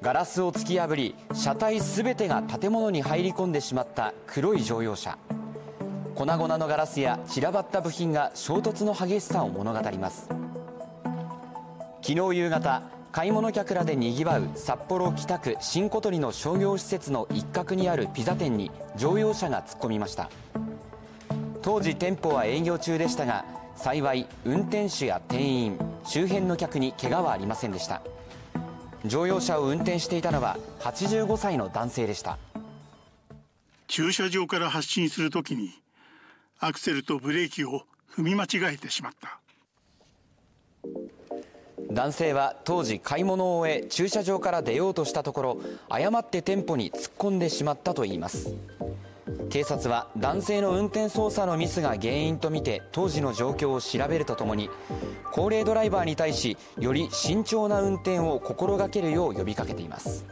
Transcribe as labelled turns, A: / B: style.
A: ガラスを突き破り車体全てが建物に入り込んでしまった黒い乗用車。粉々のガラスや散らばった部品が衝突の激しさを物語ります。昨日夕方買い物客らでにぎわう札幌北区新小鳥の商業施設の一角にあるピザ店に乗用車が突っ込みました。当時店舗は営業中でしたが幸い運転手や店員周辺の客に怪我はありませんでした。乗用車を運転していたのは85歳の男性でした。
B: 駐車場から発進するときにアクセルとブレーキを踏み間違えてしまった。
A: 男性は当時買い物を終え駐車場から出ようとしたところ誤って店舗に突っ込んでしまったといいます警察は男性の運転操作のミスが原因とみて当時の状況を調べるとともに高齢ドライバーに対しより慎重な運転を心がけるよう呼びかけています。